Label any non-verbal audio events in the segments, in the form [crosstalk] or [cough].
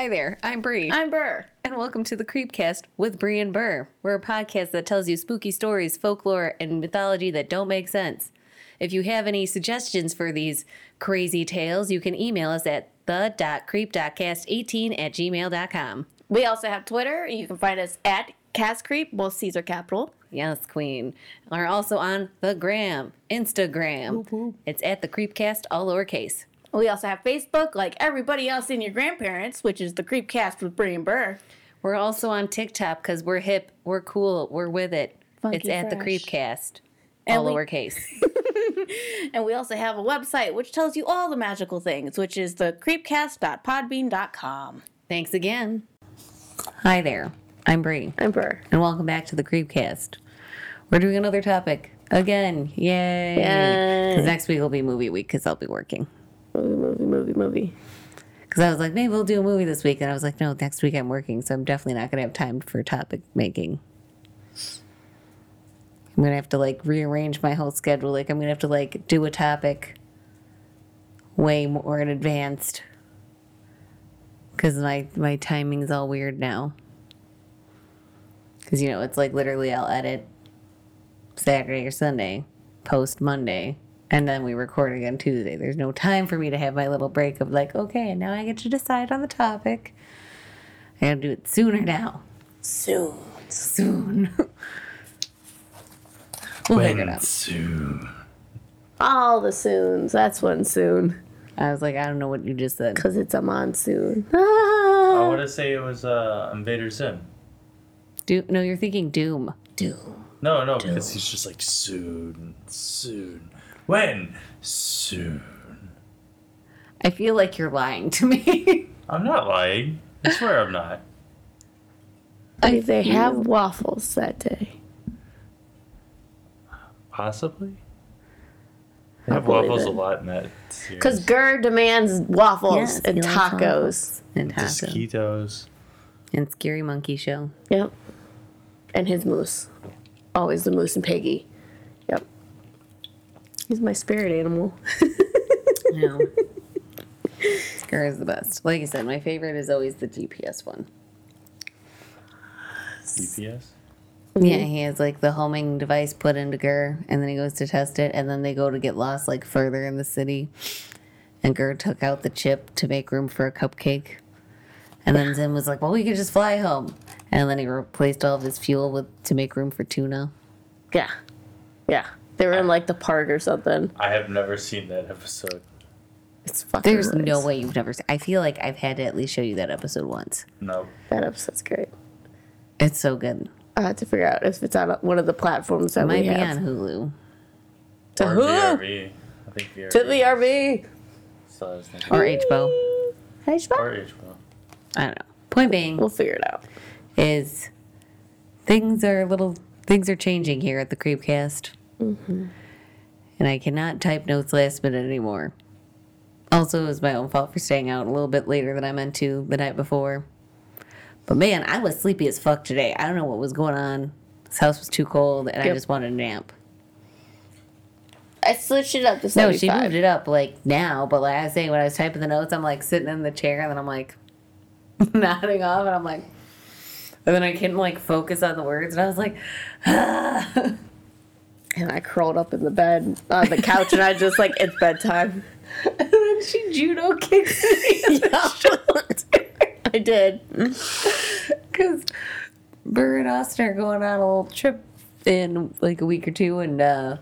Hi there, I'm Bri. I'm Ber. and welcome to the Creepcast with Bri and Ber. We're a podcast that tells you spooky stories, folklore, and mythology that don't make sense. If you have any suggestions for these crazy tales, you can email us at the.creep.cast18 at gmail.com. We also have Twitter. You can find us at Cast Creep, both C's are capital. Yes, Queen. We're also on the gram, Instagram. It's at the Creepcast, all lowercase. We also have Facebook, like everybody else in your grandparents, which is the Creepcast with Bri and Ber. We're also on TikTok because we're hip, we're cool, we're with it. Funky it's at the. Creepcast, all we- lowercase. [laughs] And we also have a website which tells you all the magical things, which is the creepcast.podbean.com. Thanks again. Hi there, I'm Bri, I'm Ber. and welcome back to the Creepcast. We're doing another topic again. Yay! Yay. Because next week will be movie week because I'll be working. Movie, movie, movie, movie. Because I was like, maybe we'll do a movie this week. And I was like, no, next week I'm working. So I'm definitely not going to have time for topic making. I'm going to have to like rearrange my whole schedule. Like, I'm going to have to like do a topic way more in advanced. Because my, my timing's all weird now. Because, you know, it's like literally I'll edit Saturday or Sunday, post Monday, and then we record again Tuesday. There's no time for me to have my little break of like, okay, now I get to decide on the topic. I gotta do it sooner now. Soon. Soon. [laughs] we'll figure it out. soon. All the soons. That's one soon. I was like, I don't know what you just said. Because it's a monsoon. [laughs] I want to say it was uh, Invader Zim. Do- no, you're thinking Doom. Doom. No, no, because he's just like soon, soon. When? Soon. I feel like you're lying to me. [laughs] I'm not lying. I swear I'm not. Did they have waffles that day? Possibly. They have waffles it. a lot in that series. Because GIR demands waffles Yes, and tacos. waffles And The taco. Skitos. And Scary Monkey Show. Yep. And his moose. Always the moose and Peggy. Yep. He's my spirit animal. [laughs] Yeah. Scary is the best. Like I said, my favorite is always the GPS one. GPS? Mm-hmm. Yeah, he has like the homing device put into GIR, and then he goes to test it, and then they go to get lost like further in the city. And GIR took out the chip to make room for a cupcake. And then Zim was like, "Well, we could just fly home." And then he replaced all of his fuel with to make room for tuna. Yeah. Yeah. They were in like the park or something. I have never seen that episode. It's fucking There's no way you've never. Seen, I feel like I've had to at least show you that episode once. No. That episode's great. It's so good. I have to figure out if it's on one of the platforms that It might we be have. on Hulu To or who? VRV. I think VRV. To the RV. So I was thinking. or HBO. Hey, Shpa. Or HBO. I don't know. Point being, We'll figure it out. is things are a little things are changing here at the Creepcast, and I cannot type notes last minute anymore. Also, it was my own fault for staying out a little bit later than I meant to the night before. But man, I was sleepy as fuck today. I don't know what was going on. This house was too cold, and I just wanted a nap. I switched it up to No, she moved it up like now, but like I was saying when I was typing the notes, I'm like sitting in the chair, and then I'm like [laughs] nodding off, and I'm like, and then I couldn't like focus on the words, and I was like, [sighs] ah. [laughs] And I curled up in the bed on the couch and I just like, it's bedtime. and then she judo kicks me [laughs] [laughs] I did. because Ber and Austin are going on a little trip in like a week or two, and uh,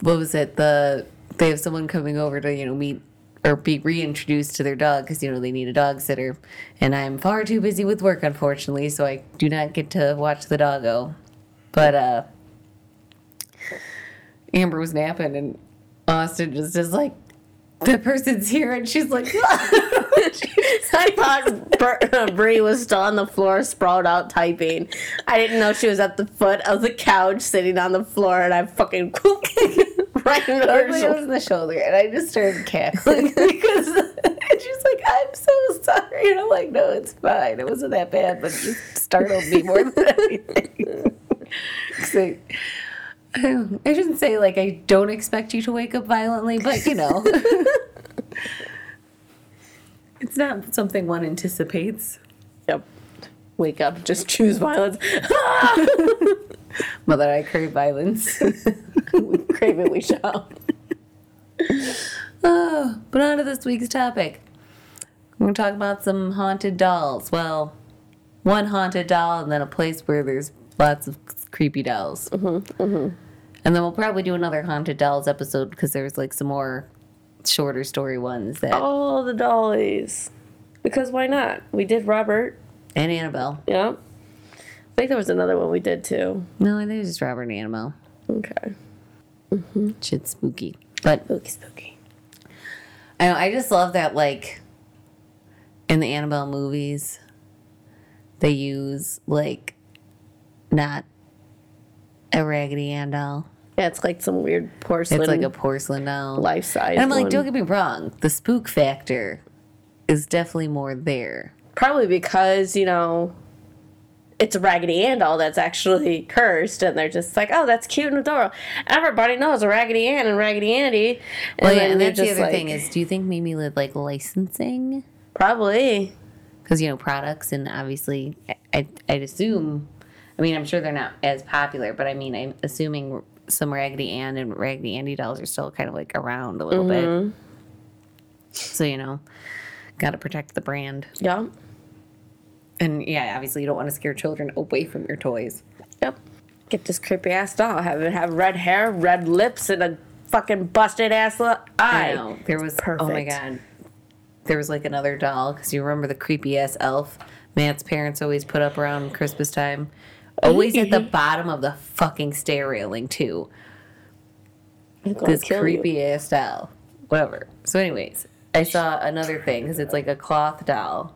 what was it? The they have someone coming over to you know meet or be reintroduced to their dog because you know they need a dog sitter, and I'm far too busy with work unfortunately, so I do not get to watch the doggo. But uh, Amber was napping, and Austin just is like. The person's here, and she's like, [laughs] I thought Br- uh, Bri was still on the floor, sprawled out typing. I didn't know she was at the foot of the couch, sitting on the floor, and I fucking [laughs] right in her was was in the shoulder, and I just started cackling [laughs] because she's like, "I'm so sorry," and I'm like, "No, it's fine. It wasn't that bad, but it just startled me more than anything." [laughs] I, shouldn't say like I don't expect you to wake up violently, but you know, [laughs] It's not something one anticipates. Yep. Wake up, just choose violence. [laughs] Mother, I crave violence. Crave it, we shall. oh, but on to this week's topic. We're going to talk about some haunted dolls. Well, one haunted doll and then a place where there's lots of creepy dolls. Mm-hmm, mm-hmm. And then we'll probably do another haunted dolls episode because there's like some more shorter story ones that. Oh, the dollies. Because why not? We did Robert. And Annabelle. Yep. I think there was another one we did too. No, I think it's just Robert and Annabelle. Okay. Shit's spooky. But Spooky, spooky. I know, I just love that, like, in the Annabelle movies, they use, like, not a Raggedy Ann doll. Yeah, it's like some weird porcelain. It's like a porcelain doll. life size. and I'm like, one. don't get me wrong, the spook factor is definitely more there. Probably because, you know, it's a Raggedy Ann doll that's actually [laughs] cursed, and they're just like, oh, that's cute and adorable. Everybody knows a Raggedy Ann and Raggedy Andy. And Well, yeah, and that's the other like, thing is, do you think maybe with, like, licensing? Probably. because you know products and obviously I, I i'd assume i mean i'm sure they're not as popular but i mean i'm assuming some raggedy ann and raggedy andy dolls are still kind of like around a little bit mm-hmm. so you know gotta protect the brand Yeah. and yeah obviously you don't want to scare children away from your toys Yep. Get this creepy ass doll. Have it have red hair, red lips, and a fucking busted ass li- i eye. know there was Perfect. oh my god there was like another doll because you remember the creepy ass elf matt's parents always put up around christmas time always at the bottom of the fucking stair railing too this kill you. creepy ass doll. Whatever. So, anyways, I saw another thing because it's like a cloth doll,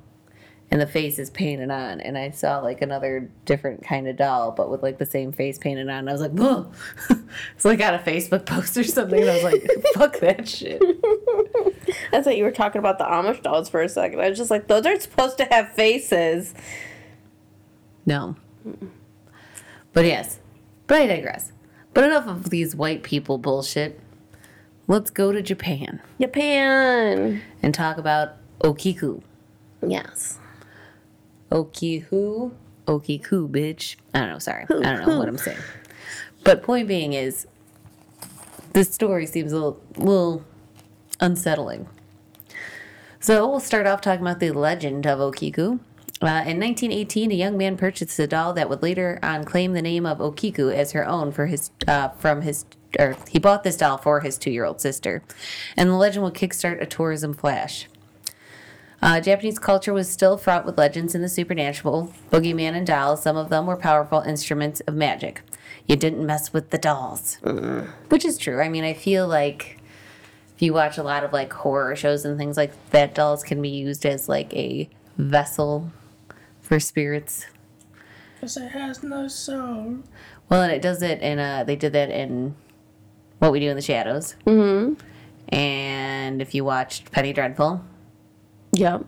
and the face is painted on. And I saw like another different kind of doll, but with like the same face painted on. And I was like, whoa! [laughs] it's like on a Facebook post or something. And I was like, [laughs] fuck that shit. [laughs] I thought you were talking about the Amish dolls for a second. I was just like, those aren't supposed to have faces. No. But yes, but I digress. But enough of these white people bullshit. Let's go to Japan Japan. and talk about Okiku. Yes. Okiku, Okiku, bitch. I don't know. Sorry, I don't know what I'm saying. But point being is, this story seems a little, little unsettling. So we'll start off talking about the legend of Okiku. Uh, in 1918, a young man purchased a doll that would later on claim the name of Okiku as her own for his uh, from his or he bought this doll for his two-year-old sister, and the legend would kickstart a tourism flash. Uh, Japanese culture was still fraught with legends in the supernatural, boogeyman and dolls. Some of them were powerful instruments of magic. You didn't mess with the dolls, which is true. I mean, I feel like if you watch a lot of like horror shows and things like that, dolls can be used as like a vessel for spirits. Because it has no soul. Well, and it does it in uh they did that in What We Do in the Shadows. Mm-hmm. And if you watched Penny Dreadful, Yep.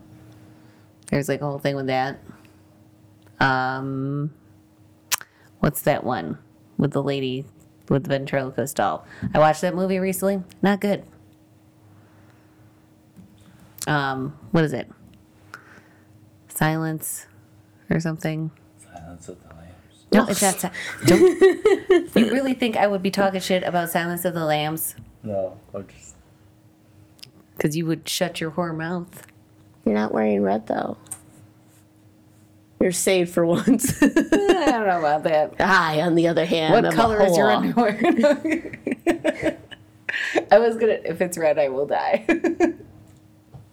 there's like a whole thing with that. Um, what's that one with the lady with the ventriloquist doll? I watched that movie recently. Not good. Um, what is it? Silence or something? Silence of the Lambs. No, it's not. Si- Don't, [laughs] you really think I would be talking shit about Silence of the Lambs? No, I'm just. Because you would shut your whore mouth. You're not wearing red though. You're saved for once. [laughs] I don't know about that. I, on the other hand, What am a color is your whore. underwear? [laughs] I was gonna. If it's red, I will die.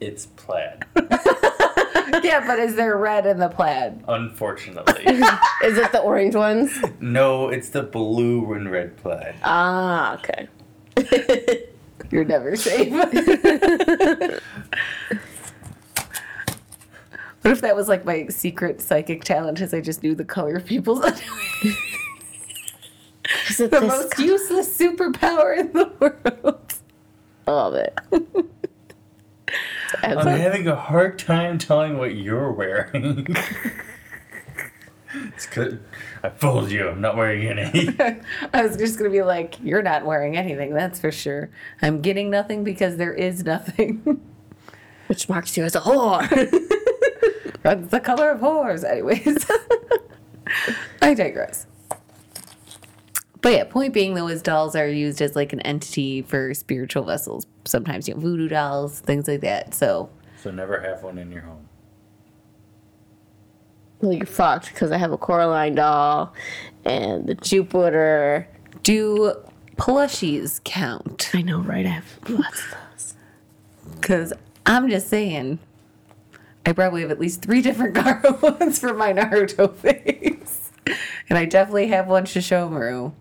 It's plaid. [laughs] yeah, but is there red in the plaid? Unfortunately. [laughs] Is it the orange ones? no, it's the blue and red plaid. Ah, okay. [laughs] You're never safe. what if that was like my secret psychic talent? Is I just knew the color of people's underwear? Is it the most co- useless superpower in the world. I love it. I'm having a hard time telling what you're wearing. [laughs] it's good. I fooled you. I'm not wearing any. [laughs] I was just gonna be like, "You're not wearing anything, that's for sure." I'm getting nothing because there is nothing. [laughs] Which marks you as a whore. That's the color of whores, anyways. I digress. But yeah, point being though is dolls are used as like an entity for spiritual vessels. Sometimes you know voodoo dolls, things like that. So So never have one in your home. well, you're fucked because I have a Coraline doll and the Jupiter. do plushies count? I know, right? I have lots of those. Because I'm just saying, I probably have at least three different [laughs] Gaara ones for my Naruto [laughs] face. And I definitely have one Shikamaru.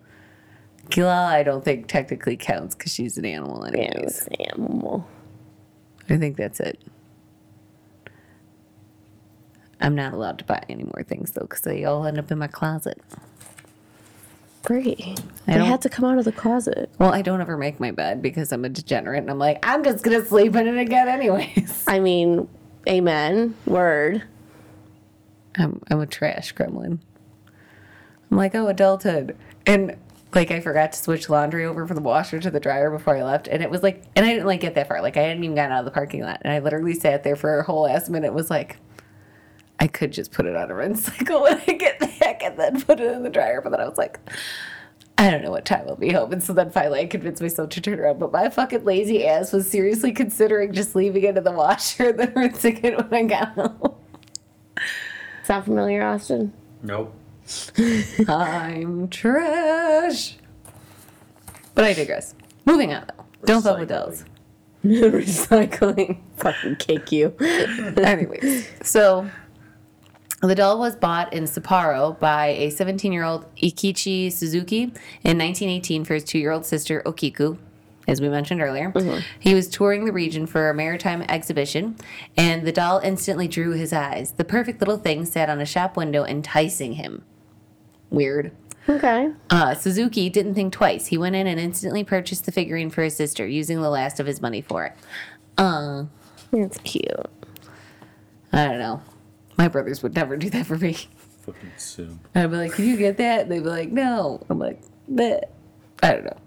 Gila, I don't think technically counts because she's an animal, Yeah, anyways. it's an animal. I think that's it. I'm not allowed to buy any more things though because they all end up in my closet. Great. I They had to come out of the closet. Well, I don't ever make my bed because I'm a degenerate and I'm like, I'm just gonna sleep in it again anyways. I mean, amen. Word. I'm I'm a trash gremlin. I'm like, oh, adulthood. And like I forgot to switch laundry over from the washer to the dryer before I left. And it was like and I didn't like get that far. Like I hadn't even gotten out of the parking lot. And I literally sat there for a whole ass minute was like I could just put it on a [laughs] rinse cycle when I get back and then put it in the dryer. But then I was like, I don't know what time I'll be home. And so then finally I convinced myself to turn around. But my fucking lazy ass was seriously considering just leaving it in the washer and then rinsing it when I got home. Sound familiar, Austin? Nope. I'm trash. But I digress. Moving on though. Don't fuck with dolls. Recycling. [laughs] Fucking kick you. [laughs] Anyways, so the doll was bought in Sapporo by a 17 year old Eikichi Suzuki in 1918 for his two year old sister Okiku. As we mentioned earlier, mm-hmm. he was touring the region for a maritime exhibition, and the doll instantly drew his eyes. The perfect little thing sat on a shop window, enticing him. Weird. Okay. Uh, Suzuki didn't think twice. He went in and instantly purchased the figurine for his sister, using the last of his money for it. Uh, That's cute. I don't know. My brothers would never do that for me. Fucking Sue. I'd be like, "Can you get that?" They'd be like, "No." I'm like, Bleh. I don't know.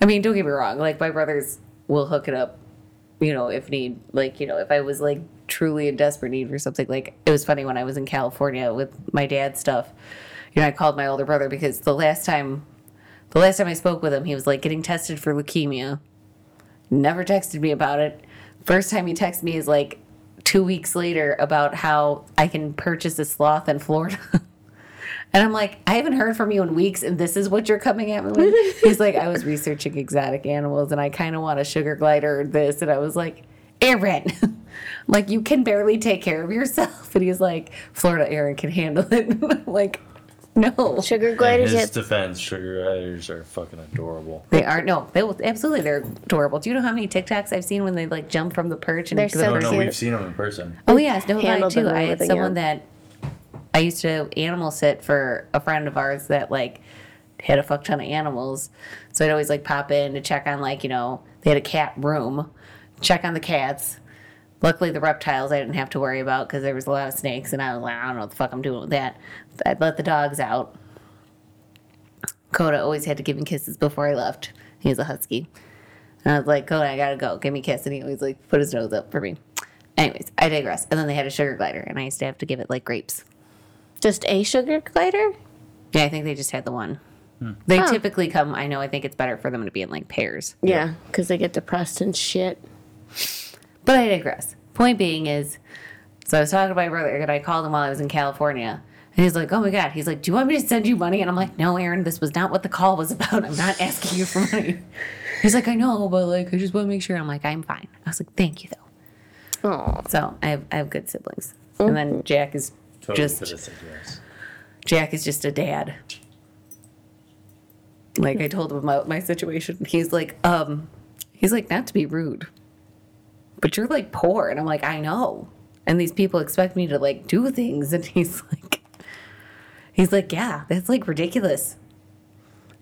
I mean, don't get me wrong. Like my brothers will hook it up, you know, if need. Like you know, if I was like truly in desperate need for something. Like it was funny when I was in California with my dad's stuff. You know, I called my older brother because the last time, the last time I spoke with him, he was like getting tested for leukemia. Never texted me about it. First time he texted me is like two weeks later about how I can purchase a sloth in Florida. [laughs] And I'm like, I haven't heard from you in weeks, and this is what you're coming at me with. [laughs] He's like, I was researching exotic animals, and I kind of want a sugar glider or this. And I was like, Aaron, [laughs] like you can barely take care of yourself. And he's like, Florida Aaron can handle it. Like, [laughs] no, Sugar In gliders his yet? defense, sugar gliders are fucking adorable. they aren't. No, they will absolutely. They're adorable. Do you know how many TikToks I've seen when they like jump from the perch and They're into the so oh, No, no, we've seen them in person. Oh yes, no, I Handled too. I had someone yeah. that I used to animal sit for a friend of ours that like had a fuck ton of animals. So I'd always like pop in to check on like you know they had a cat room, check on the cats. Luckily, the reptiles I didn't have to worry about because there was a lot of snakes, and I was like, I don't know what the fuck I'm doing with that. I'd let the dogs out. Coda always had to give me kisses before I left. He was a husky. And I was like, Coda, I gotta go. Give me a kiss. And he always like put his nose up for me. Anyways, I digress. And then they had a sugar glider, and I used to have to give it like grapes. Just a sugar glider? Yeah, I think they just had the one. They typically come, I know, I think it's better for them to be in like pairs. Yeah, because they get depressed and shit. But I digress. Point being is, so I was talking to my brother, and I called him while I was in California. And he's like, oh my God. He's like, do you want me to send you money? And I'm like, no, Aaron, this was not what the call was [laughs] about. I'm not asking you for money. He's like, I know, but like, I just want to make sure. I'm like, I'm fine. I was like, thank you, though. Oh, So I have, I have good siblings. And then Jack is Totally just could have said yes. Jack is just a dad. Like I told him about my situation. He's like, um, he's like, not to be rude, but you're like poor. And I'm like, I know. And these people expect me to like do things. [laughs] And he's like, he's like, yeah, that's like ridiculous.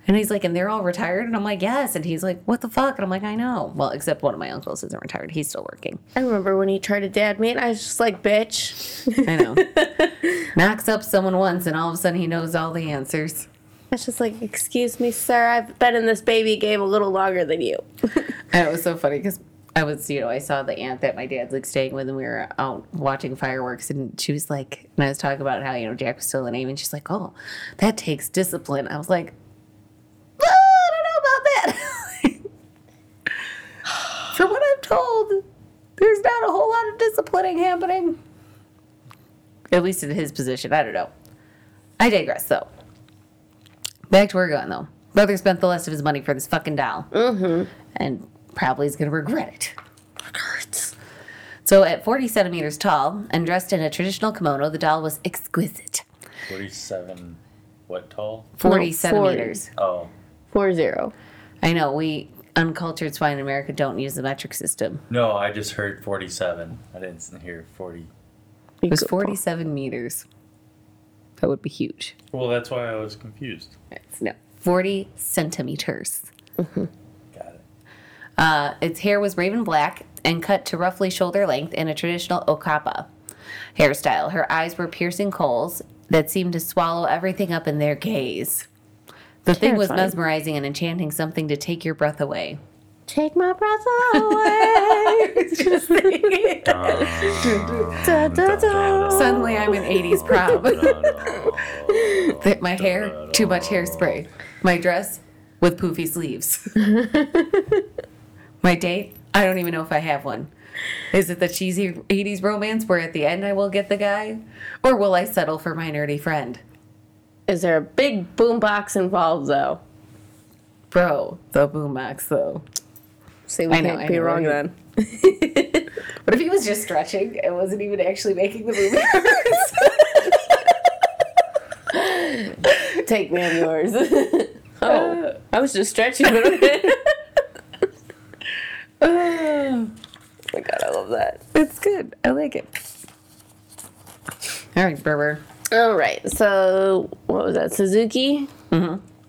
And he's like, and they're all retired. And I'm like, yes. And he's like, what the fuck? And I'm like, I know. Well, except one of my uncles isn't retired. He's still working. I remember when he tried to dad me, and I was just like, bitch. [laughs] I know. Knocks up someone once, and all of a sudden he knows all the answers. I was just like, excuse me, sir, I've been in this baby game a little longer than you. [laughs] And it was so funny because I was, you know, I saw the aunt that my dad's like staying with, and we were out watching fireworks, and she was like, and I was talking about how you know Jack was still the name, and she's like, oh, that takes discipline. I was like, "Ah, I don't know about that. [laughs] For what I'm told, there's not a whole lot of disciplining happening. At least in his position, I don't know. I digress, though. Back to where we're going, though. Brother spent the rest of his money for this fucking doll. Mm-hmm. And probably is going to regret it. It Hurts. So, at 40 centimeters tall and dressed in a traditional kimono, the doll was exquisite. 47, what tall? 40 No, 40. centimeters. Oh, Four zero. I know, we uncultured swine in America don't use the metric system. no, I just heard 47. I didn't hear 40. It was 47 meters. That would be huge. Well, that's why I was confused. It's no, 40 centimeters. Mm-hmm. Got it. Uh, its hair was raven black and cut to roughly shoulder length in a traditional okappa hairstyle. Her eyes were piercing coals that seemed to swallow everything up in their gaze. The thing was mesmerizing and enchanting, something to take your breath away. Take my breath away. [laughs] Just singing. [laughs] Da, da, da. Suddenly, I'm an 80s prom. [laughs] My hair, too much hairspray. My dress, with poofy sleeves. My date, I don't even know if I have one. Is it the cheesy 80s romance where at the end I will get the guy? Or will I settle for my nerdy friend? Is there a big boombox involved though? Bro, the boombox though. See, we I can't I be know, wrong then. [laughs] What if he was just stretching and wasn't even actually making the movie hurt? [laughs] Take me on yours. [laughs] oh, I was just stretching. But oh my god, I love that. it's good. I like it. All right, Berber. All right, so what was that? Suzuki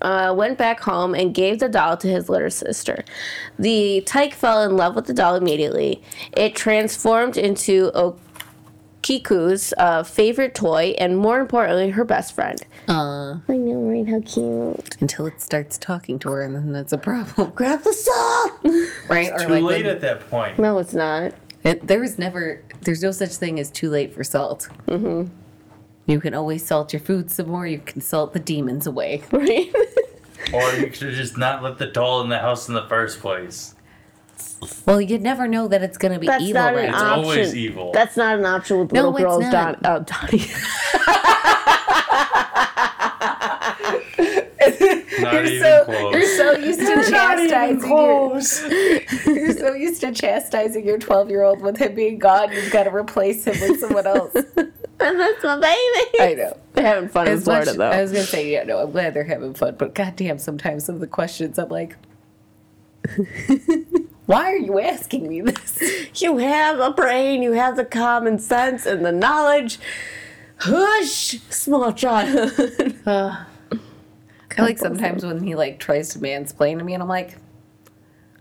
uh, went back home and gave the doll to his little sister. The tyke fell in love with the doll immediately. It transformed into Okiku's uh, favorite toy and, more importantly, her best friend. Uh, I know, right? How cute. until it starts talking to her, and then that's a problem, [laughs] Grab the salt! [laughs] right? Or Too like late when- at that point. no, it's not. It, there is never, there's no such thing as too late for salt. Mm-hmm. You can always salt your food some more. You can salt the demons away. [laughs] Right? Or you should just not let the doll in the house in the first place. Well, you never know that it's going to be That's evil, not an right? It's option. always evil. That's not an option with No, little it's girls. not. Don, uh, Donnie. Not you're even so close. you're so used to chastising your, [laughs] you're so used to chastising your 12 year old with him being gone. You've got to replace him with someone else. [laughs] and that's my baby. I know. They're having fun in As much, Florida, though. I was gonna say, yeah, no, I'm glad they're having fun, but goddamn, sometimes some of the questions I'm like, why are you asking me this? [laughs] You have a brain, you have the common sense and the knowledge. Hush, small child. [laughs] Uh, I like sometimes when he like tries to mansplain to me, and I'm like,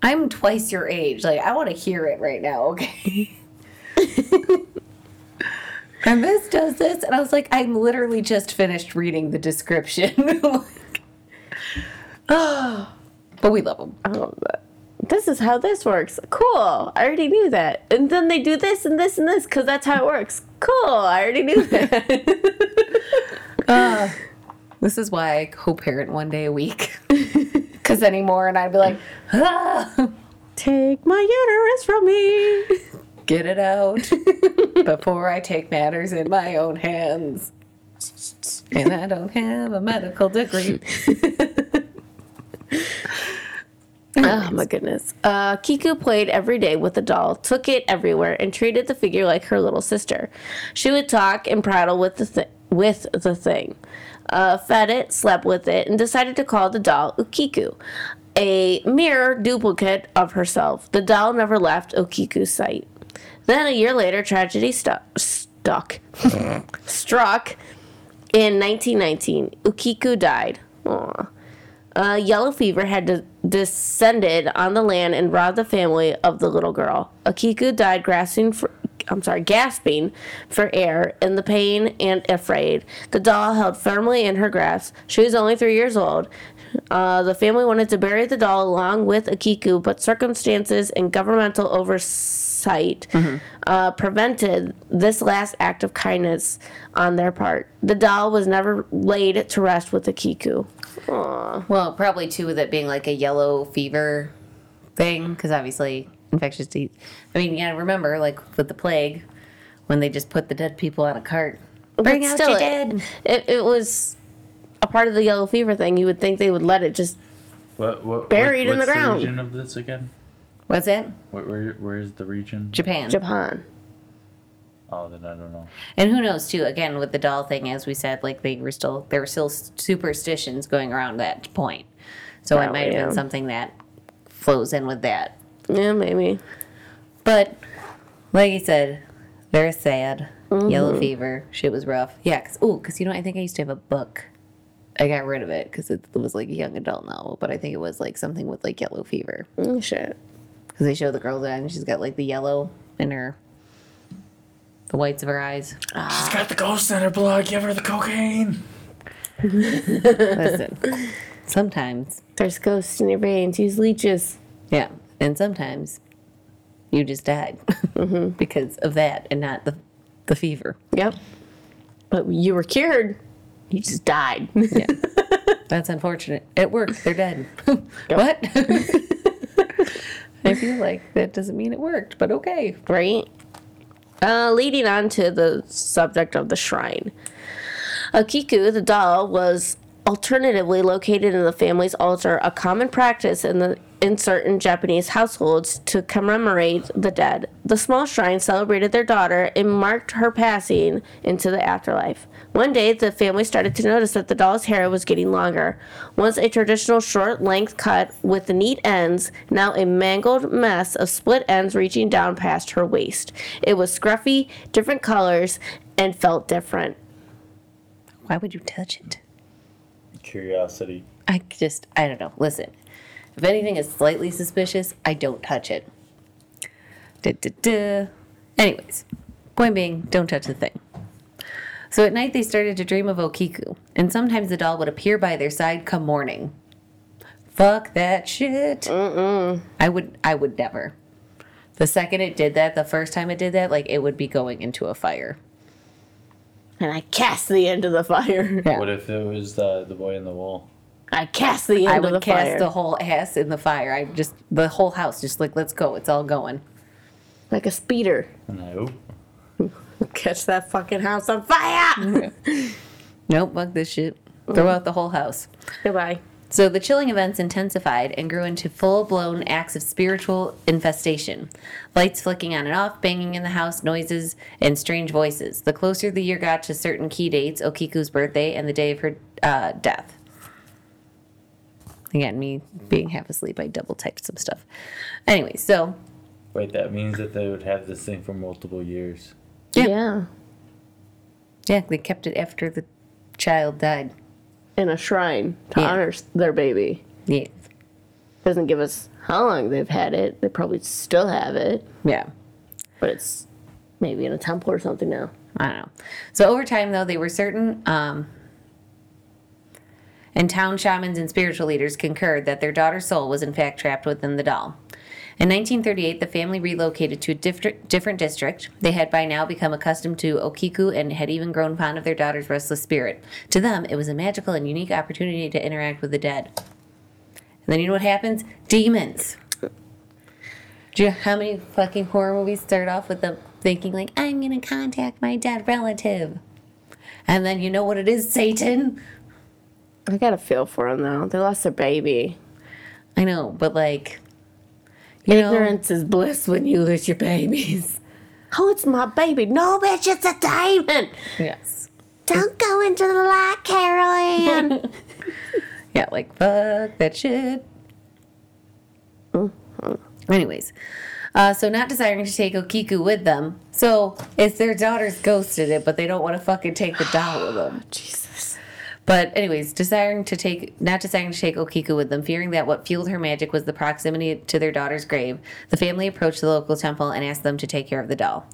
I'm twice your age. Like I want to hear it right now, okay? [laughs] and this does this, and I was like, I'm literally just finished reading the description. Like, oh, [gasps] but we love him. I love that. This is how this works. Cool. I already knew that. And then they do this and this and this because that's how it works. Cool. I already knew [laughs] that. [laughs] This is why I co-parent one day a week. [laughs] Cause anymore, and I'd be like, ah, Take my uterus from me. get it out before I take matters in my own hands. And I don't have a medical degree. Oh my goodness. Uh, Kiku played every day with the doll, took it everywhere, and treated the figure like her little sister. She would talk and prattle with the th- with the thing, uh, fed it, slept with it, and decided to call the doll Okiku, a mirror duplicate of herself. The doll never left Okiku's sight. Then a year later, tragedy stu- stuck [laughs] struck. In 1919, Okiku died. Aw. Uh, yellow fever had de- descended on the land and robbed the family of the little girl. Okiku died grasping for, I'm sorry, gasping for air in the pain and afraid. The doll held firmly in her grasp. She was only three years old. Uh, the family wanted to bury the doll along with Okiku, but circumstances and governmental oversight uh, prevented this last act of kindness on their part. The doll was never laid to rest with Okiku. Aw. Well, probably too with it being like a yellow fever thing, because obviously infectious disease. I mean, yeah, remember, like with the plague, when they just put the dead people on a cart. Bring But out still, your it- dead. It, it was a part of the yellow fever thing. You would think they would let it just What, what, Buried what, in the ground. what's ground. region of this again? What's it? Where, where, where is the region? Japan. Japan. Oh, then I don't know. And who knows too? Again, with the doll thing, as we said, like they were still there were still superstitions going around that point. So it might have yeah. been something that flows in with that. Yeah, maybe. But like you said, very sad. Mm-hmm. Yellow fever. Shit was rough. Yeah. Cause, oh, because you know, I think I used to have a book. I got rid of it because it was like a young adult novel, but I think it was like something with like yellow fever. Mm, shit. Because they show the girl there and she's got like the yellow in her, the whites of her eyes. She's got the ghost in her blood. Give her the cocaine. Listen, sometimes There's ghosts in your veins. Use leeches. Yeah, and sometimes you just died mm-hmm. [laughs] because of that and not the the fever. Yep. But you were cured. You just died. Yeah, [laughs] that's unfortunate. It worked. They're dead. [laughs] what? I feel like that doesn't mean it worked, but okay. right? Uh, leading on to the subject of the shrine. Okiku, the doll, was alternatively located in the family's altar, a common practice in the in certain Japanese households to commemorate the dead. The small shrine celebrated their daughter and marked her passing into the afterlife. One day, the family started to notice that the doll's hair was getting longer. Once a traditional short length cut with neat ends, now a mangled mess of split ends reaching down past her waist. It was scruffy, different colors, and felt different. Why would you touch it? Curiosity. I just, I don't know. Listen, if anything is slightly suspicious, I don't touch it. Duh, duh, duh. Anyways, point being, don't touch the thing. So at night, they started to dream of Okiku, and sometimes the doll would appear by their side come morning. Fuck that shit. Mm-mm. I would, I would never. The second it did that, the first time it did that, like it would be going into a fire. And I cast the end of the fire. [laughs] Yeah. What if it was the the boy in the wall? I cast the end I of the fire. I would cast fire. the whole ass in the fire. I just the whole house, just like let's go, it's all going. like a speeder. And I, oop. [laughs] Catch that fucking house on fire! Nope, fuck this shit. Throw out the whole house. Goodbye. So the chilling events intensified and grew into full blown acts of spiritual infestation. Lights flicking on and off, banging in the house, noises, and strange voices. The closer the year got to certain key dates, Okiku's birthday and the day of her uh, death. Again, me being half asleep, I double typed some stuff. Anyway, so Wait, that means that they would have this thing for multiple years. Yeah. yeah. yeah, they kept it after the child died. In a shrine to Yeah. honor their baby. Yeah. Doesn't give us how long they've had it. They probably still have it, Yeah. but it's maybe in a temple or something now. I don't know. So over time, though, they were certain, um, and town shamans and spiritual leaders concurred that their daughter's soul was in fact trapped within the doll. In 1938, the family relocated to a different, different district. They had by now become accustomed to Okiku and had even grown fond of their daughter's restless spirit. To them, it was a magical and unique opportunity to interact with the dead. And then you know what happens? Demons. Do you know how many fucking horror movies start off with them thinking like, I'm gonna contact my dead relative? And then you know what it is, Satan? I gotta feel for them though. They lost their baby. I know, but like you know Ignorance is bliss when you lose your babies. [laughs] Oh, it's my baby. No, bitch, it's a diamond. Yes. Don't go into the light, Carolyn. [laughs] Yeah, like fuck that shit. Anyways. Uh, so not desiring to take Okiku with them. So it's their daughter's ghosted it, but they don't want to fucking take the doll with them. [sighs] Jesus. But anyways, desiring to take not desiring to take Okiku with them, fearing that what fueled her magic was the proximity to their daughter's grave, the family approached the local temple and asked them to take care of the doll.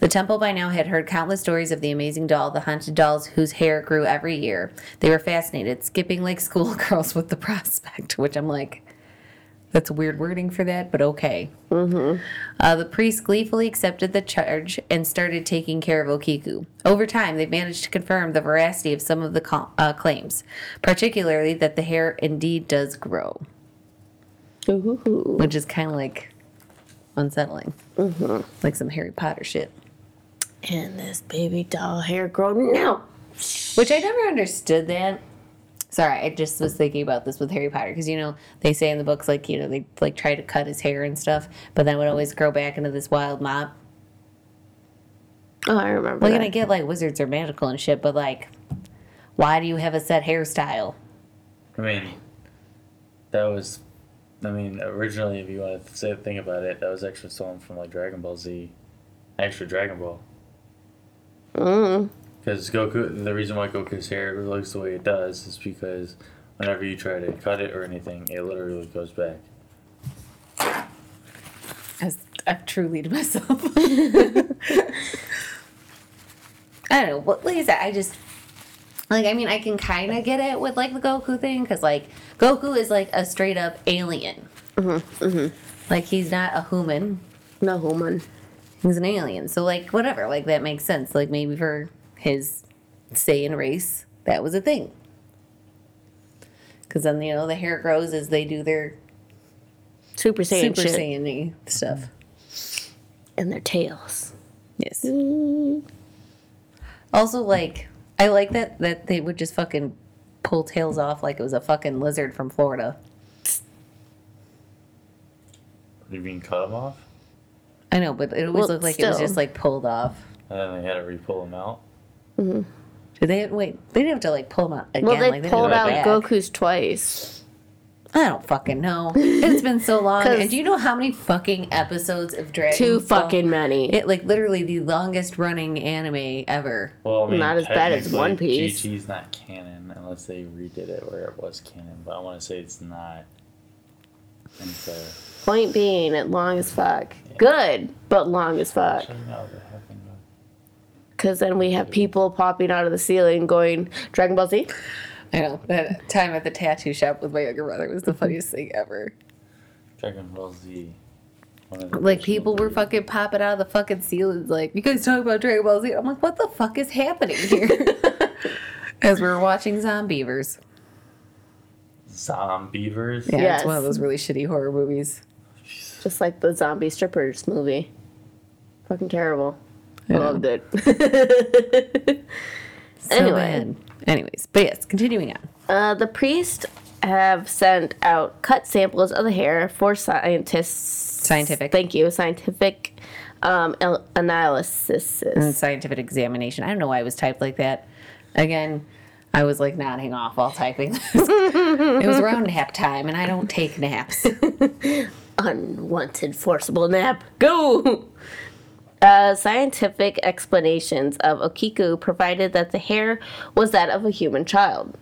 The temple by now had heard countless stories of the amazing doll, the haunted dolls whose hair grew every year. They were fascinated, skipping like schoolgirls [laughs] with the prospect, which I'm like, that's a weird wording for that, but okay. Uh, the priest gleefully accepted the charge and started taking care of Okiku. Over time, they managed to confirm the veracity of some of the co- uh, claims, particularly that the hair indeed does grow, Ooh. which is kind of like unsettling. Like some Harry Potter shit. And this baby doll hair grown now. Which I never understood that. Sorry, I just was thinking about this with Harry Potter because you know they say in the books like you know they like try to cut his hair and stuff, but then it would always grow back into this wild mop. Oh, I remember. Like, that. and I get like wizards are magical and shit, but like, why do you have a set hairstyle? I mean, that was, I mean, originally, if you want to say think about it, that was actually stolen from like Dragon Ball Z, extra Dragon Ball. Mm. Because Goku, the reason why Goku's hair looks the way it does is because whenever you try to cut it or anything, it literally goes back. As I've truly to myself. [laughs] I don't know. But like I said, I just like. I mean, I can kind of get it with like the Goku thing because like Goku is like a straight up alien. Mhm. Like he's not a human. No human. He's an alien. So like whatever. Like that makes sense. Like maybe for his Saiyan race, that was a thing. Because then you know the hair grows as they do their Super Saiyan Super shit. Saiyan stuff. And their tails. Yes. Mm. Also, like, I like that that they would just fucking pull tails off like it was a fucking lizard from Florida. You mean cut them off? I know, but it always Well, looked like it was still. just like pulled off. And then they had to re-pull them out. Did they wait? They didn't have to like pull them out again. Well, they like, didn't pulled out back. Goku's twice. I don't fucking know. It's been so long. And [laughs] do you know how many fucking episodes of Dragon Too Ball- fucking many. It like literally the longest running anime ever. Well, I mean, Not as bad as One Piece. GT's not canon unless they redid it where it was canon, but I want to say it's not. And so, Point being, it long as fuck. Good, but long as fuck. actually, no, they haven't. Because then we have people popping out of the ceiling going, Dragon Ball Z? I know that time at the tattoo shop with my younger brother was the mm-hmm. funniest thing ever. Dragon Ball Z. one of the Like original people were fucking popping out of the fucking ceilings, like you guys talk about Dragon Ball Z. I'm like, what the fuck is happening here? [laughs] As we were watching Zombeavers. Zombeavers. Yeah, it's one of those really shitty horror movies. Just like the zombie strippers movie. Fucking terrible. Yeah. Loved it. [laughs] So Anyway. bad. anyways, but yes, continuing on. Uh, the priest have sent out cut samples of the hair for scientists. Scientific. Thank you. Scientific um, analysis. And scientific examination. I don't know why it was typed like that. Again, I was like nodding off while typing this. [laughs] it was around nap time, and I don't take naps. [laughs] Unwanted forcible nap. Go! Uh, scientific explanations of Okiku provided that the hair was that of a human child.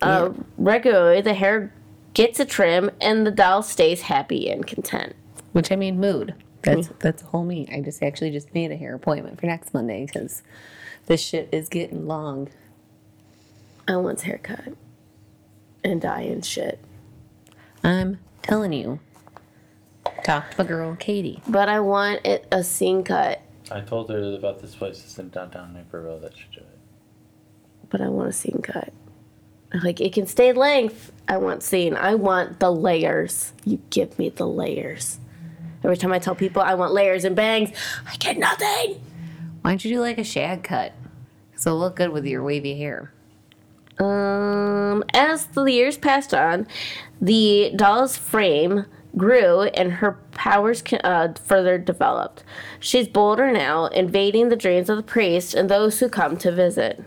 Uh, regularly, the hair gets a trim and the doll stays happy and content. Which I mean, mood. That's that's a whole me. I just actually just made a hair appointment for next Monday because this shit is getting long. I want haircut and dye and shit. I'm telling you. Talk to my girl Katie. But I want it a scene cut. I told her about this place that's in downtown Naperville that should do it. But I want a scene cut. Like it can stay length. I want scene. I want the layers. You give me the layers. Every time I tell people I want layers and bangs, I get nothing. Why don't you do like a shag cut? So it'll look good with your wavy hair. Um, as the years passed on, the doll's frame grew and her powers uh, further developed. She's bolder now, invading the dreams of the priest and those who come to visit.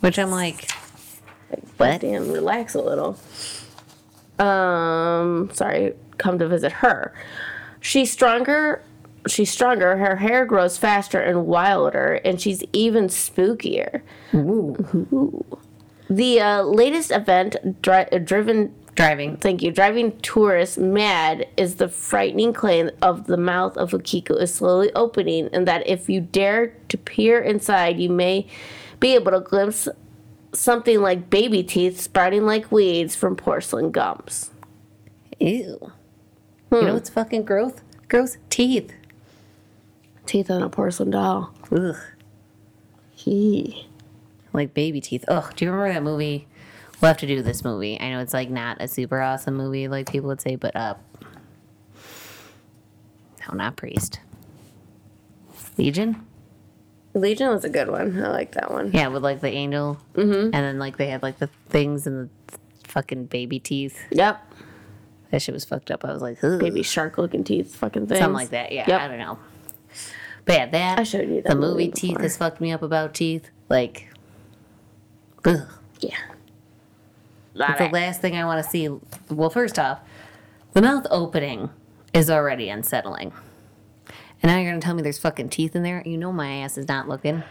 Which I'm like, But damn, relax a little. Um, sorry, come to visit her. She's stronger. She's stronger. Her hair grows faster and wilder, and she's even spookier. Ooh. The uh, latest event, dri- driven Driving. Thank you. Driving tourists mad is the frightening claim of the mouth of Okiku is slowly opening, and that if you dare to peer inside, you may be able to glimpse something like baby teeth sprouting like weeds from porcelain gums. Ew. You know hmm. what's fucking gross? Gross teeth. Teeth on a porcelain doll. Ugh. Hee. Like baby teeth. Ugh. Do you remember that movie? We'll have to do this movie. I know it's like not a super awesome movie, like people would say, but uh, no, not priest. Legion. Legion was a good one. I like that one. Yeah, with like the angel, mm-hmm. and then like they had like the things and the fucking baby teeth. Yep. That shit was fucked up. I was like, Ugh. Baby shark looking teeth fucking things. something like that. Yeah, Yep. I don't know. But yeah, that I showed you that the movie movie Teeth before. has fucked me up about teeth. Like, ugh. Yeah. It's the last thing I want to see. Well, first off, the mouth opening is already unsettling. And now you're going to tell me there's fucking teeth in there? You know my ass is not looking.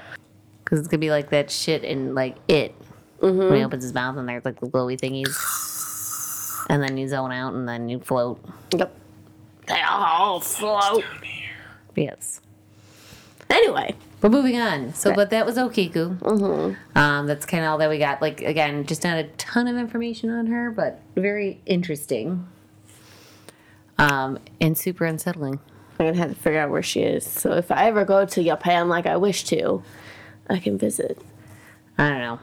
Because it's going to be like that shit in, like, It. Mm-hmm. When he opens his mouth and there's, like, the glowy thingies. And then you zone out and then you float. Yep. They all float. Yes. Anyway. But moving on. So, but that was Okiku. Um, that's kind of all that we got. Like, again, just not a ton of information on her, but very interesting. Um, and super unsettling. I'm gonna have to figure out where she is. So if I ever go to Japan like I wish to, I can visit. I don't know.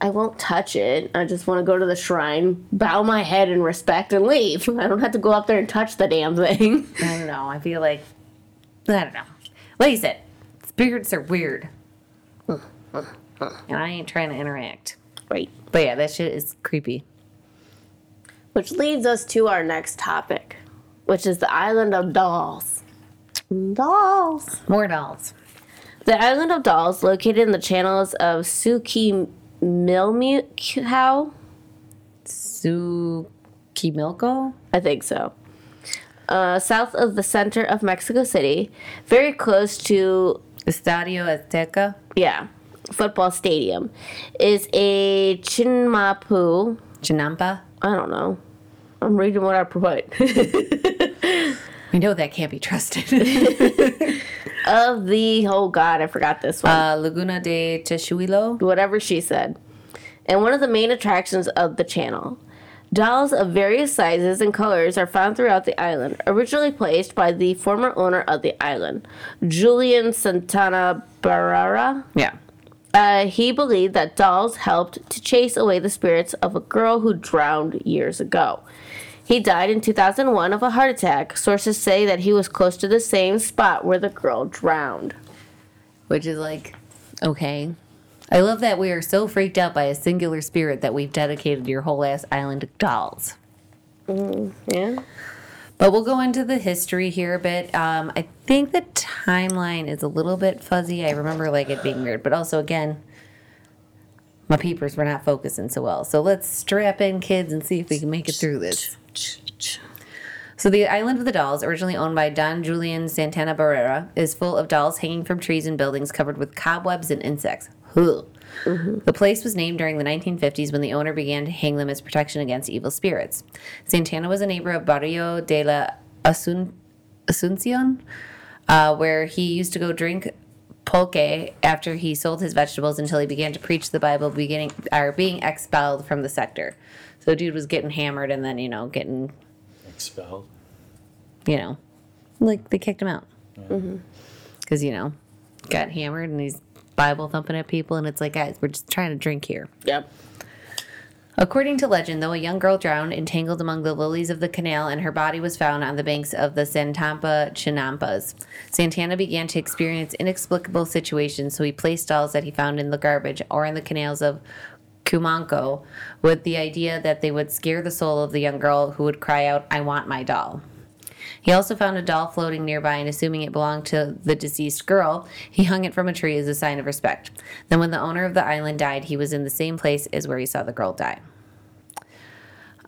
I won't touch it. I just want to go to the shrine, bow my head in respect, and leave. [laughs] I don't have to go up there and touch the damn thing. I don't know. I feel like I don't know. Like you said, spirits are weird, and I ain't trying to interact. Right. But yeah, that shit is creepy. Which leads us to our next topic, which is the island of dolls. Dolls. More dolls. The island of dolls, located in the channels of Suki Milmukau, Tsukimilko? I think so. Uh, south of the center of Mexico City, very close to Estadio Azteca? yeah, football stadium, is a Chinmapu. Chinampa? I don't know. I'm reading what I put. [laughs] We know that can't be trusted. [laughs] of the oh god, I forgot this one. uh, Laguna de Techuilo? whatever she said, and one of the main attractions of the channel. Dolls of various sizes and colors are found throughout the island, originally placed by the former owner of the island, Julian Santana Barrera. Yeah. Uh, he believed that dolls helped to chase away the spirits of a girl who drowned years ago. He died in 2001 of a heart attack. Sources say that he was close to the same spot where the girl drowned. Which is like, okay. I love that we are so freaked out by a singular spirit that we've dedicated your whole ass island to dolls. Yeah? But we'll go into the history here a bit. Um, I think the timeline is a little bit fuzzy. I remember like it being weird, but also again, my peepers were not focusing so well. So let's strap in, kids, and see if we can make it through this. So the island of the dolls, originally owned by Don Julian Santana Barrera, is full of dolls hanging from trees and buildings covered with cobwebs and insects. Ugh. The place was named during the 1950s when the owner began to hang them as protection against evil spirits. Santana was a neighbor of Barrio de la Asun- Asuncion, uh, where he used to go drink pulque after he sold his vegetables until he began to preach the Bible, beginning or being expelled from the sector. So, dude was getting hammered and then you know getting Expelled. you know, like they kicked him out because you know got hammered and he's Bible thumping at people, and it's like, guys, we're just trying to drink here. Yep. According to legend, though, a young girl drowned entangled among the lilies of the canal, and her body was found on the banks of the Santampa Chinampas. Santana began to experience inexplicable situations, so he placed dolls that he found in the garbage or in the canals of Cumanco with the idea that they would scare the soul of the young girl who would cry out, I want my doll. He also found a doll floating nearby, and assuming it belonged to the deceased girl, he hung it from a tree as a sign of respect. Then, when the owner of the island died, he was in the same place as where he saw the girl die.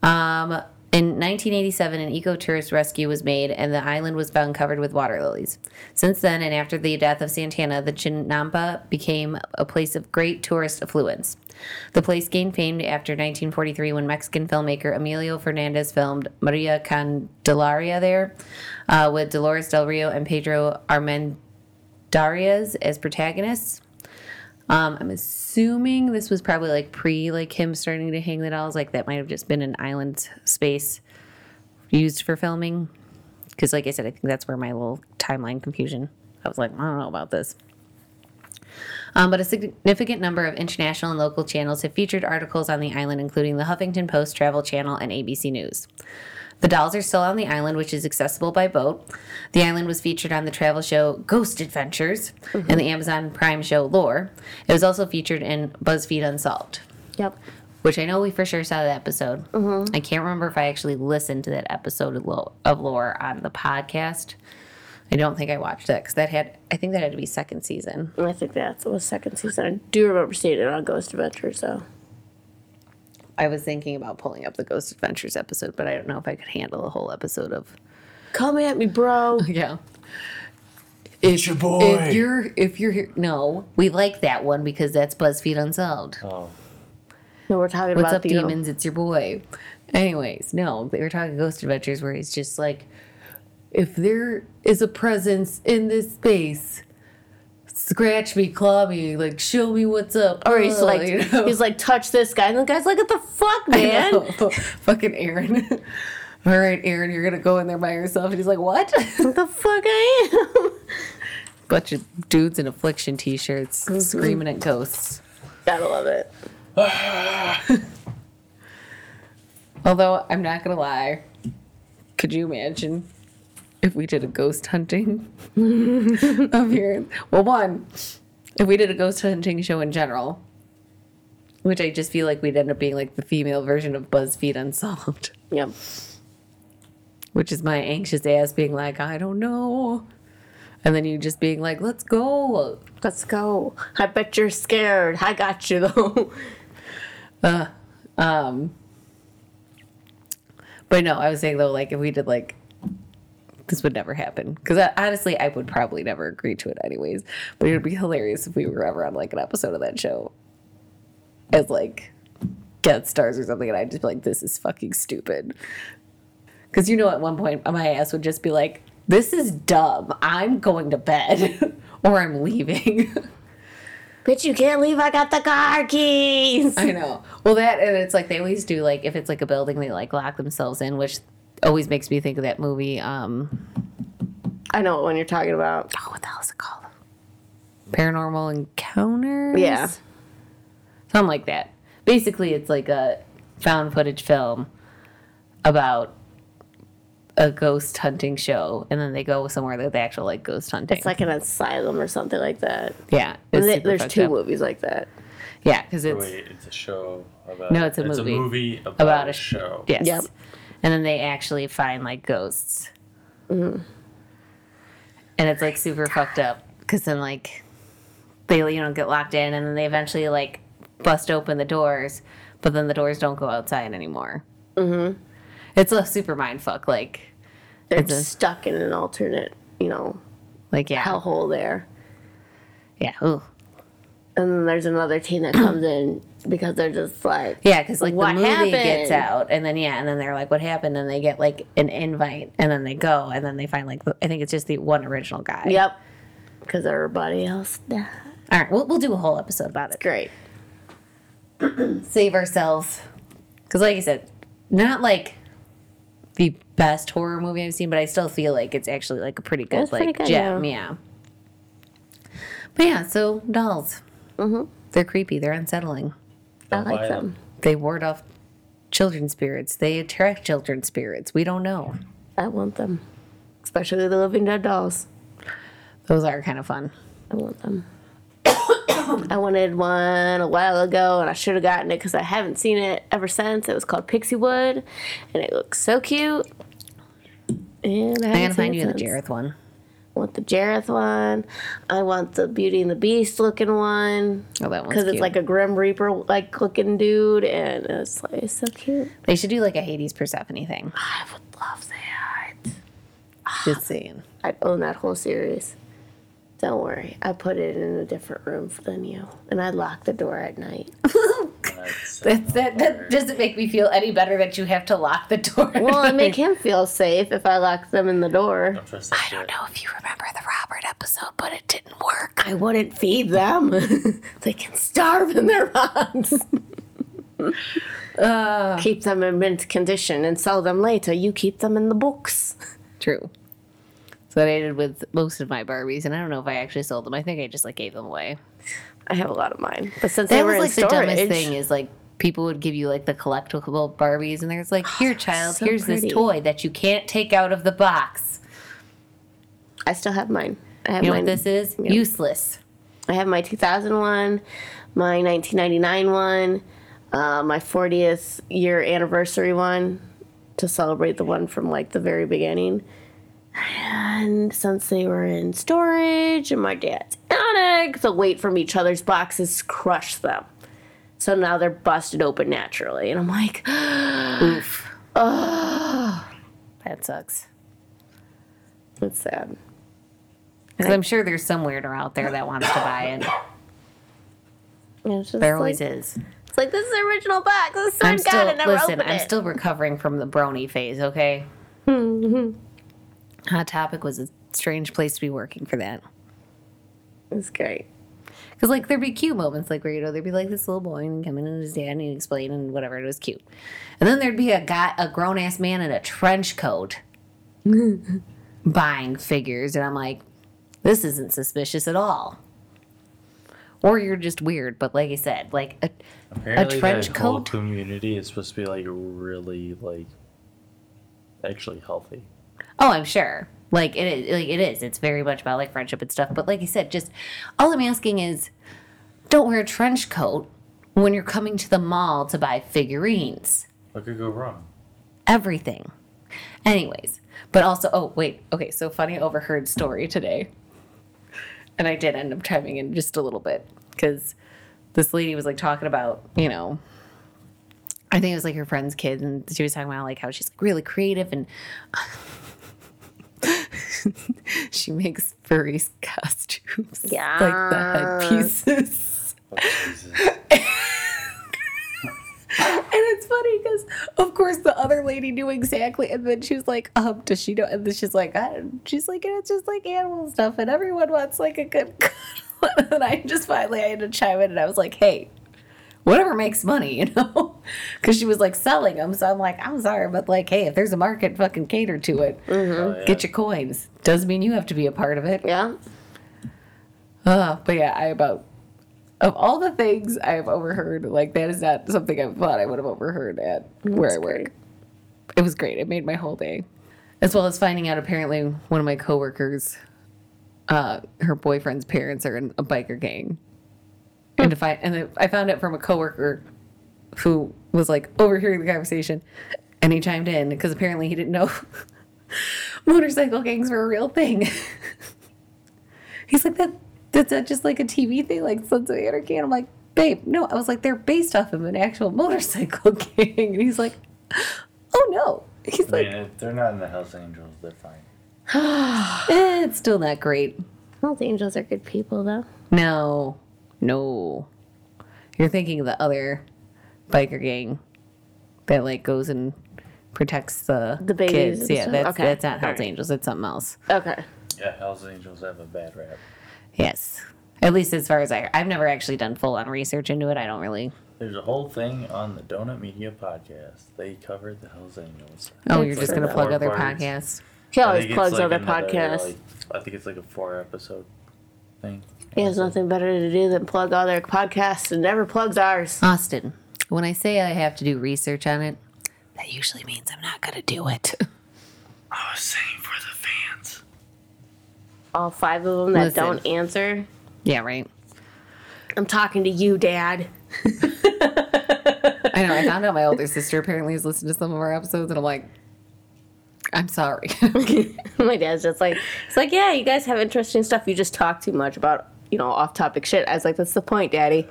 Um, In 1987, an ecotourist rescue was made, and the island was found covered with water lilies. Since then, and after the death of Santana, the Chinampa became a place of great tourist affluence. The place gained fame after 1943 when Mexican filmmaker Emilio Fernandez filmed Maria Candelaria there, uh, with Dolores Del Rio and Pedro Armendariz as protagonists. Um, I'm assuming this was probably like pre like him starting to hang the dolls. Like that might have just been an island space used for filming. Because like I said, I think that's where my little timeline confusion. I was like, I don't know about this. Um, but a significant number of international and local channels have featured articles on the island, including the Huffington Post, Travel Channel, and ABC News. The dolls are still on the island, which is accessible by boat. The island was featured on the travel show Ghost Adventures and the Amazon Prime show Lore. It was also featured in BuzzFeed Unsolved, Yep. which I know we for sure saw that episode. Mm-hmm. I can't remember if I actually listened to that episode of, of Lore on the podcast. I don't think I watched that because that had, I think that had to be second season. I think that was second season. I do remember seeing it on Ghost Adventures, though. I was thinking about pulling up the Ghost Adventures episode, but I don't know if I could handle a whole episode of. Come at me, bro. [laughs] Yeah. It's your boy. If you're if you're here, no, we like that one because that's BuzzFeed Unsolved. Oh, No, we're talking What's about up, the demons? It's your boy. Anyways, no, they were talking Ghost Adventures where he's just like, if there is a presence in this space, scratch me, claw me, like show me what's up. Or he's uh, like, you know? he's like, touch this guy, and the guy's like, what the fuck, [laughs] man? [laughs] fucking Aaron. [laughs] All right, Aaron, you're gonna go in there by yourself. And he's like, what? What the fuck I am? Bunch of dudes in affliction t-shirts Mm-hmm. screaming at ghosts. Gotta love it. [sighs] Although I'm not gonna lie, could you imagine if we did a ghost hunting [laughs] of here? Well, one, if we did a ghost hunting show in general, which I just feel like we'd end up being like the female version of BuzzFeed Unsolved, Yep. which is my anxious ass being like, I don't know. And then you just being like, let's go. Let's go. I bet you're scared. I got you though. Um, but no, I was saying though, like if we did like this would never happen because uh, honestly, I would probably never agree to it anyways. But it would be hilarious if we were ever on like an episode of that show as like guest stars or something, and I'd just be like, "This is fucking stupid." Because you know, at one point, my ass would just be like, "This is dumb. I'm going to bed." [laughs] Or I'm leaving. [laughs] Bitch, you can't leave. I got the car keys. I know. Well, that and it's like they always do. Like if it's like a building, they like lock themselves in, which always makes me think of that movie. Um, I know what one you're talking about. oh, what the hell is it called? Paranormal Encounters. Yeah. something like that. Basically, it's like a found footage film about a ghost hunting show, and then they go somewhere that they actually like ghost hunting. It's like an asylum or something like that. yeah, And it's th- super there's fucked two up. movies like that. Yeah, because it's wait, it's a show about. No, it's a movie. It's a movie about, about a a show. Yes. Yep. And then they actually find like ghosts. And it's like super fucked up because then like they you know get locked in and then they eventually like bust open the doors, but then the doors don't go outside anymore. Mm-hmm. It's a super mind fuck. Like They're It's a- stuck in an alternate, you know, like yeah hellhole there. yeah ooh. And then there's another team that comes in because they're just like, Yeah, because like What the movie gets out, and then yeah, and then they're like, "What happened?" And they get like an invite, and then they go, and then they find like I think it's just the one original guy. yep. Because everybody else died. All right, we'll we'll do a whole episode about it. Great. [clears throat] Save ourselves, because like I said, not like the best horror movie I've seen, but I still feel like it's actually like a pretty good It's like pretty good, gem. Yeah. But yeah, so dolls. Mm-hmm. They're creepy. They're unsettling. I like them. They ward off children's spirits. They attract children's spirits. We don't know. I want them. Especially the Living Dead dolls. Those are kind of fun. I want them. [coughs] I wanted one a while ago, and I should have gotten it because I haven't seen it ever since. It was called Pixie Wood, and it looks so cute. And I, I gotta find you the since. Jareth one. Want the Jareth one. I want the Beauty and the Beast looking one Oh, that one's because it's cute. like a Grim Reaper like looking dude, and it's like it's so cute. They should do like a Hades Persephone thing. I would love that. Ah, Just saying. I'd own that whole series. Don't worry, I put it in a different room than you, and I lock the door at night. [laughs] That's, That's, that, that doesn't make me feel any better that you have to lock the door. Well, it make [laughs] him feel safe if I lock them in the door. don't trust that I don't shit. know if you remember the Robert episode, but it didn't work. I wouldn't feed them. [laughs] they can starve in their box. Uh. keep them in mint condition and sell them later. You keep them in the books. True. So that I did with most of my Barbies, and I don't know if I actually sold them. I think I just like gave them away. I have a lot of mine, but since they That were was in like the dumbest thing is like people would give you like the collectible Barbies, and there's like, [gasps] here, child, so here's pretty. this toy that you can't take out of the box. I still have mine. I have You know mine. what this is? Useless. I have my 2001, my 1999 one, uh, my 40th year anniversary one to celebrate the one from like the very beginning. And since they were in storage and my dad's the weight from each other's boxes crushed them. So now they're busted open naturally. And I'm like, [gasps] Oof. That sucks. it's sad. Because I'm sure there's some weirder out there that wants to buy it. It's just There like, always is. It's like, this is the original box. This is I'm God, still never listen. I'm it. still recovering from the brony phase. Okay. [laughs] Mm-hmm. Hot Topic was a strange place to be working for that. It's great. Because like there'd be cute moments, like where you know there'd be like this little boy and come in and his dad and he'd explain and whatever. It was cute. And then there'd be a guy, a grown ass man in a trench coat, [laughs] buying figures, and I'm like, this isn't suspicious at all. Or you're just weird, but like I said, like a, Apparently, trench that whole coat? community is supposed to be like really like actually healthy. Oh, I'm sure. Like it is, like it is. It's very much about like friendship and stuff. But like you said, just all I'm asking is, don't wear a trench coat when you're coming to the mall to buy figurines. What could go wrong? Everything. Anyways, but also, oh wait, okay. So funny overheard story today, and I did end up chiming in just a little bit because this lady was like talking about, you know. I think it was like her friend's kid, and she was talking about like how she's like really creative and [laughs] she makes furry costumes, [laughs] like the headpieces. Oh, [laughs] And it's funny because, of course, the other lady knew exactly, and then she was like, "Um, does she know?" And then she's like, I don't, "She's like, it's just like animal stuff, and everyone wants like a good." cuddle." and I just finally I had to chime in, and I was like, "Hey." Whatever makes money, you know, [laughs] because she was like selling them. So I'm like, I'm sorry, but like, hey, if there's a market, fucking cater to it. Oh, yeah. Get your coins. Doesn't mean you have to be a part of it. Yeah. Uh, but yeah, I about of all the things I have overheard, like that is not something I thought I would have overheard at where I work. It was great. It made my whole day. As well as finding out apparently one of my coworkers, uh, her boyfriend's parents are in a biker gang. And if I and I found it from a coworker who was like overhearing the conversation and he chimed in because apparently he didn't know [laughs] motorcycle gangs were a real thing. [laughs] He's like that. That's not just like a TV thing, like Sons of Anarchy. And I'm like, babe, no. I was like, they're based off of an actual [laughs] motorcycle gang. And he's like, oh no. He's like, mean, if they're not in the Hells Angels, they're fine. eh, [sighs] it's still not great. Hells Angels are good people, though. No, no. You're thinking of the other biker gang that like goes and protects the The babies kids. Yeah, stuff? that's Okay. that's not Hell's Alright. Angels. It's something else. Okay. Yeah, Hells Angels have a bad rap. Yes. At least as far as I, I've never actually done full on research into it. I don't really. There's a whole thing on the Donut Media podcast. They covered the Hells Angels. Oh, That's you're just for gonna plug other parts. podcasts. He I always plugs like other another, podcasts. like- I think it's like a four episode thing. he has nothing better to do than plug all their podcasts and never plugs ours. Austin, when I say I have to do research on it, that usually means I'm not gonna do it. [laughs] I was saying for the fans. All five of them that Listen. don't answer. yeah, right. I'm talking to you, Dad. [laughs] I know. I found out my older sister apparently has listened to some of our episodes, and I'm like, I'm sorry. [laughs] [laughs] My dad's just like, it's like, yeah, you guys have interesting stuff. You just talk too much about, you know, off topic shit. I was like, that's the point, daddy.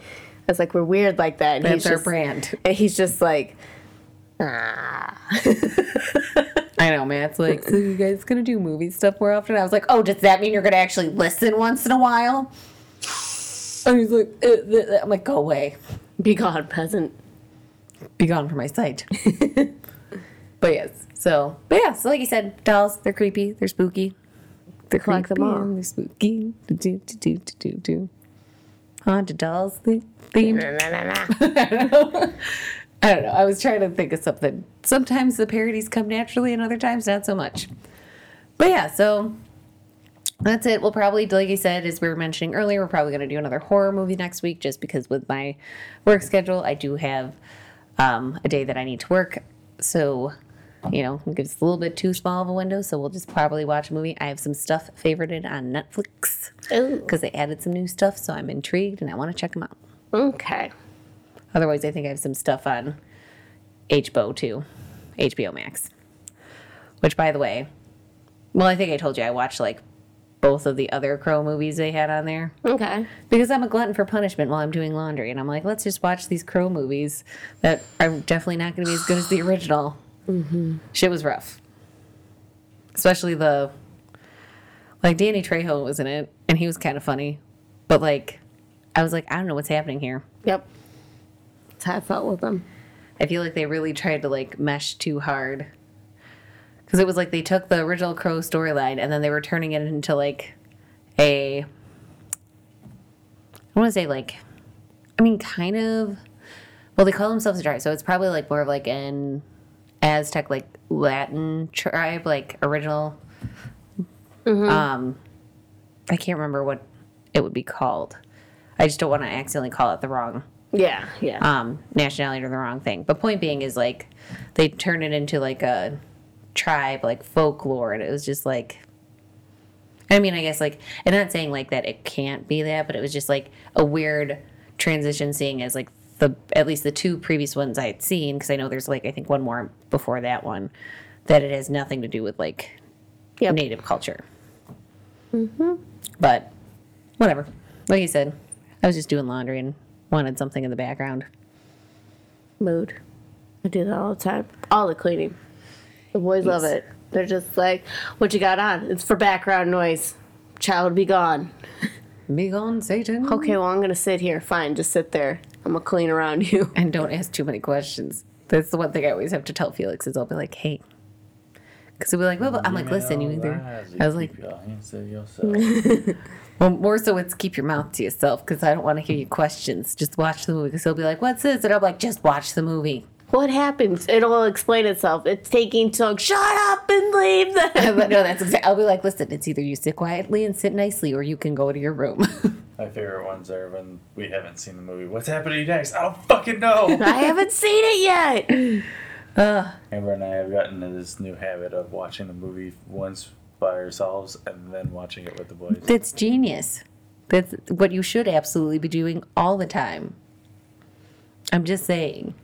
I was like, we're weird like that. And That's he's our just, brand. And he's just like, ah. [laughs] I know, man. It's like, so you guys gonna do movie stuff more often? I was like, oh, does that mean you're gonna actually listen once in a while? And he's like, uh, uh, uh. I'm like, go away. Be gone, peasant. Be gone from my sight. but yes, so, but yeah, so like you said, dolls, they're creepy, they're spooky. They're Collect them creepy all. and They're spooky. Do, do, do, do, do, do. Haunted dolls the- themed. [laughs] I don't know. I was trying to think of something. Sometimes the parodies come naturally, and other times not so much. But yeah, so that's it. We'll probably, like I said, as we were mentioning earlier, we're probably going to do another horror movie next week, just because with my work schedule, I do have um, a day that I need to work. So, you know, it's a little bit too small of a window. So we'll just probably watch a movie. I have some stuff favorited on Netflix because they added some new stuff. So I'm intrigued and I want to check them out. Okay. Otherwise, I think I have some stuff on HBO too, HBO Max. Which, by the way, well, I think I told you I watched like both of the other Crow movies they had on there Okay. because I'm a glutton for punishment while I'm doing laundry, and I'm like, let's just watch these Crow movies that are definitely not going to be as good as the original. Mm-hmm. Shit was rough, especially the like Danny Trejo was in it, and he was kind of funny, but like I was like, I don't know what's happening here. Yep. That's how I felt with them. I feel like they really tried to like mesh too hard. Because it was like they took the original Crow storyline and then they were turning it into like a. I want to say like. I mean, kind of. Well, they call themselves a tribe, so it's probably like more of like an Aztec, like Latin tribe, like original. Um, I can't remember what it would be called. I just don't want to accidentally call it the wrong Yeah. Yeah. um, nationality or the wrong thing. But point being is like they turned it into like a tribe, like folklore, and it was just like. I mean, I guess like, and not saying like that it can't be that, but it was just like a weird transition, seeing as like the at least the two previous ones I had seen, because I know there's like I think one more before that one, that it has nothing to do with like Yep. native culture. Mm-hmm. But whatever. Like you said, I was just doing laundry and wanted something in the background. Mood. I do that all the time. All the cleaning. The boys love it. They're just like, what you got on? It's for background noise. Child be gone. [laughs] Be gone, Satan. Okay, well, I'm going to sit here. Fine, just sit there. I'm going to clean around you. [laughs] And don't ask too many questions. That's the one thing I always have to tell Felix is I'll be like, hey. Because he'll be like, well, but I'm like, listen, you either. I was like, Keep your hands to yourself. [laughs] well, more so it's keep your mouth to yourself because I don't want to hear your questions. Just watch the movie. Because he'll be like, what's this? And I'm like, just watch the movie. What happens? It'll explain itself. It's taking so long. Shut up and leave them. [laughs] but no, that's exactly. I'll be like, listen, it's either you sit quietly and sit nicely, or you can go to your room. [laughs] My favorite ones are when we haven't seen the movie. What's happening next? I don't fucking know. [laughs] I haven't seen it yet. [sighs] Amber and I have gotten into this new habit of watching the movie once by ourselves and then watching it with the boys. That's genius. That's what you should absolutely be doing all the time. I'm just saying.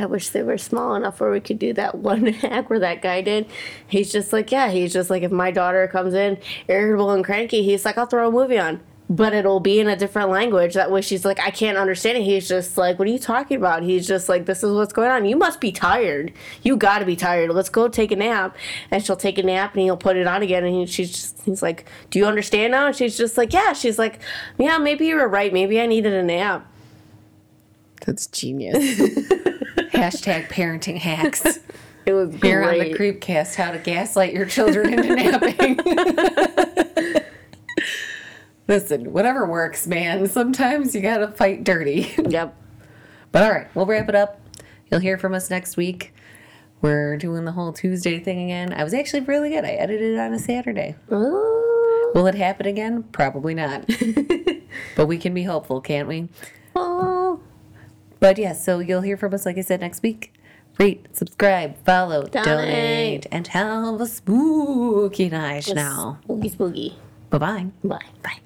I wish they were small enough where we could do that [laughs] one hack where that guy did. He's just like, yeah, he's just like, if my daughter comes in irritable and cranky, he's like, I'll throw a movie on. But it'll be in a different language. That way she's like, I can't understand it. He's just like, what are you talking about? He's just like, this is what's going on. You must be tired. You gotta be tired. Let's go take a nap. And she'll take a nap and he'll put it on again. And he, she's just, he's like, do you understand now? And she's just like, yeah. She's like, yeah, maybe you were right. Maybe I needed a nap. That's genius. [laughs] Hashtag parenting hacks. [laughs] It was Here on the great. Creepcast, how to gaslight your children into napping. [laughs] Listen, whatever works, man. Sometimes you gotta fight dirty. [laughs] Yep. But all right, we'll wrap it up. You'll hear from us next week. We're doing the whole Tuesday thing again. I was actually really good. I edited it on a Saturday. Ooh. Will it happen again? Probably not. but we can be hopeful, can't we? Oh. But yeah, so you'll hear from us, like I said, next week. Rate, subscribe, follow, donate, Donate. and have a spooky night now. Spooky spooky. Bye-bye. Bye. Bye.